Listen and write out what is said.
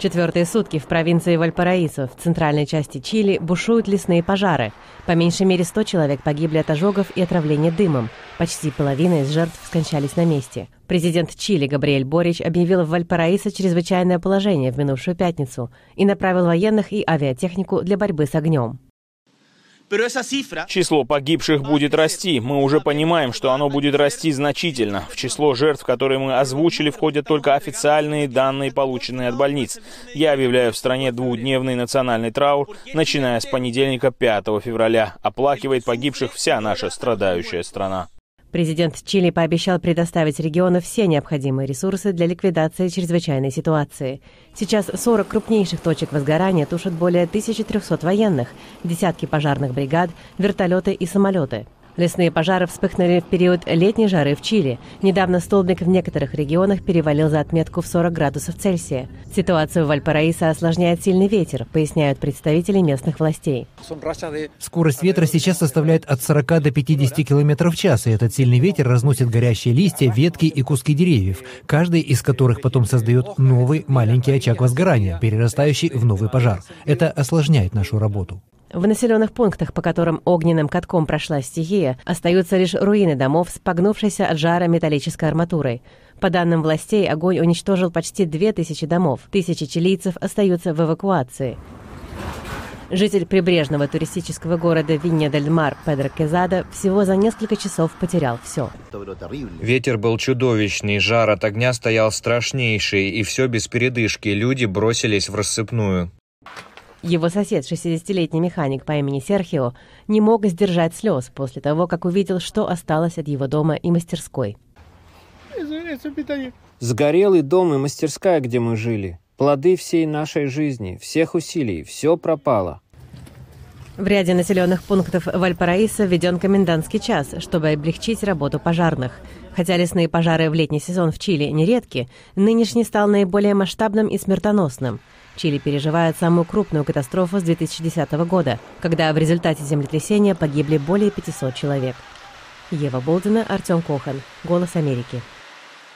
Четвертые сутки в провинции Вальпараисо, в центральной части Чили, бушуют лесные пожары. По меньшей мере 100 человек погибли от ожогов и отравления дымом. Почти половина из жертв скончались на месте. Президент Чили Габриэль Борич объявил в Вальпараисо чрезвычайное положение в минувшую пятницу и направил военных и авиатехнику для борьбы с огнем. Число погибших будет расти. Мы уже понимаем, что оно будет расти значительно. В число жертв, которые мы озвучили, входят только официальные данные, полученные от больниц. Я объявляю в стране двухдневный национальный траур, начиная с понедельника 5 февраля. Оплакивает погибших вся наша страдающая страна. Президент Чили пообещал предоставить региону все необходимые ресурсы для ликвидации чрезвычайной ситуации. Сейчас 40 крупнейших точек возгорания тушат более 1300 военных, десятки пожарных бригад, вертолеты и самолеты. Лесные пожары вспыхнули в период летней жары в Чили. Недавно столбик в некоторых регионах перевалил за отметку в 40 градусов Цельсия. Ситуацию в Вальпараисо осложняет сильный ветер, поясняют представители местных властей. Скорость ветра сейчас составляет от 40 до 50 км в час, и этот сильный ветер разносит горящие листья, ветки и куски деревьев, каждый из которых потом создает новый маленький очаг возгорания, перерастающий в новый пожар. Это осложняет нашу работу. В населенных пунктах, по которым огненным катком прошла стихия, остаются лишь руины домов с погнувшейся от жара металлической арматурой. По данным властей, огонь уничтожил почти 2000 домов. Тысячи чилийцев остаются в эвакуации. Житель прибрежного туристического города Винья-дель-Мар Педро Кезада всего за несколько часов потерял все. Ветер был чудовищный, жар от огня стоял страшнейший, и все без передышки. Люди бросились в рассыпную. Его сосед, 60-летний механик по имени Серхио, не мог сдержать слез после того, как увидел, что осталось от его дома и мастерской. Сгорелый дом и мастерская, где мы жили. Плоды всей нашей жизни, всех усилий, все пропало. В ряде населенных пунктов Вальпараиса введен комендантский час, чтобы облегчить работу пожарных. Хотя лесные пожары в летний сезон в Чили нередки, нынешний стал наиболее масштабным и смертоносным. Чили переживает самую крупную катастрофу с 2010 года, когда в результате землетрясения погибли более 500 человек. Ева Болдина, Артем Кохан. «Голос Америки».